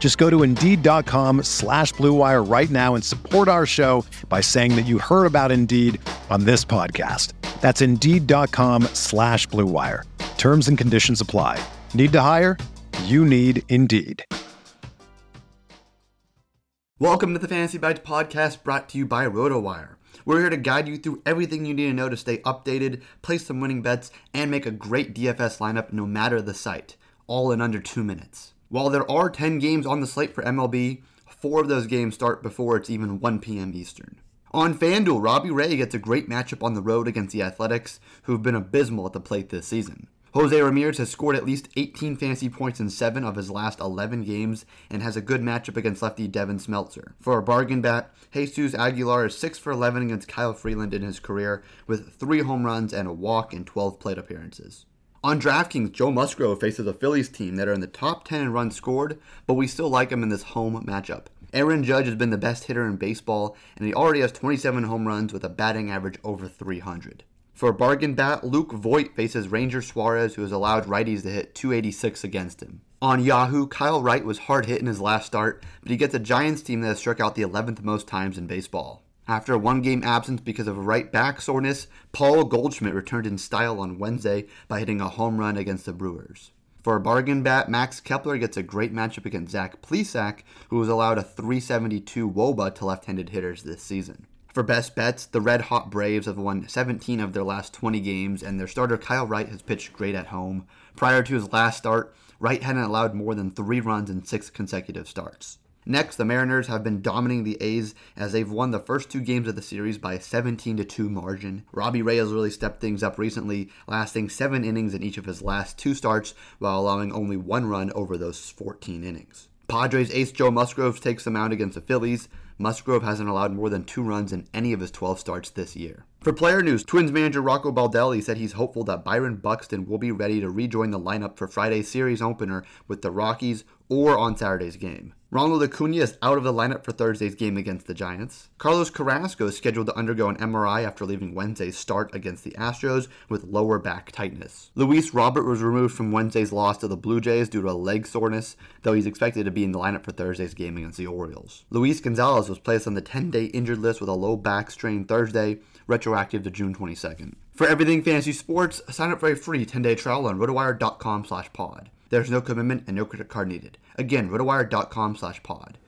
Just go to Indeed.com slash BlueWire right now and support our show by saying that you heard about Indeed on this podcast. That's Indeed.com slash BlueWire. Terms and conditions apply. Need to hire? You need Indeed. Welcome to the Fantasy Bites podcast brought to you by RotoWire. We're here to guide you through everything you need to know to stay updated, place some winning bets, and make a great DFS lineup no matter the site, all in under two minutes. While there are 10 games on the slate for MLB, four of those games start before it's even 1 p.m. Eastern. On FanDuel, Robbie Ray gets a great matchup on the road against the Athletics, who've been abysmal at the plate this season. Jose Ramirez has scored at least 18 fantasy points in 7 of his last 11 games and has a good matchup against lefty Devin Smeltzer. For a bargain bat, Jesus Aguilar is 6 for 11 against Kyle Freeland in his career with 3 home runs and a walk in 12 plate appearances. On DraftKings, Joe Musgrove faces a Phillies team that are in the top 10 in runs scored, but we still like him in this home matchup. Aaron Judge has been the best hitter in baseball, and he already has 27 home runs with a batting average over 300. For a bargain bat, Luke Voit faces Ranger Suarez, who has allowed righties to hit 286 against him. On Yahoo, Kyle Wright was hard hit in his last start, but he gets a Giants team that has struck out the 11th most times in baseball. After a one game absence because of right back soreness, Paul Goldschmidt returned in style on Wednesday by hitting a home run against the Brewers. For a bargain bat, Max Kepler gets a great matchup against Zach Plesac, who was allowed a 372 wOBA to left handed hitters this season. For best bets, the Red Hot Braves have won 17 of their last 20 games, and their starter Kyle Wright has pitched great at home. Prior to his last start, Wright hadn't allowed more than three runs in six consecutive starts. Next, the Mariners have been dominating the A's as they've won the first two games of the series by a 17 2 margin. Robbie Ray has really stepped things up recently, lasting seven innings in each of his last two starts while allowing only one run over those 14 innings. Padres ace Joe Musgrove takes the mound against the Phillies. Musgrove hasn't allowed more than two runs in any of his 12 starts this year. For player news, Twins manager Rocco Baldelli said he's hopeful that Byron Buxton will be ready to rejoin the lineup for Friday's series opener with the Rockies or on Saturday's game. Ronald Acuna is out of the lineup for Thursday's game against the Giants. Carlos Carrasco is scheduled to undergo an MRI after leaving Wednesday's start against the Astros with lower back tightness. Luis Robert was removed from Wednesday's loss to the Blue Jays due to a leg soreness, though he's expected to be in the lineup for Thursday's game against the Orioles. Luis Gonzalez was placed on the 10 day injured list with a low back strain Thursday, retroactive to June 22nd. For everything fantasy sports, sign up for a free 10 day trial on rotowire.com slash pod. There's no commitment and no credit card needed. Again, rotowire.com slash pod.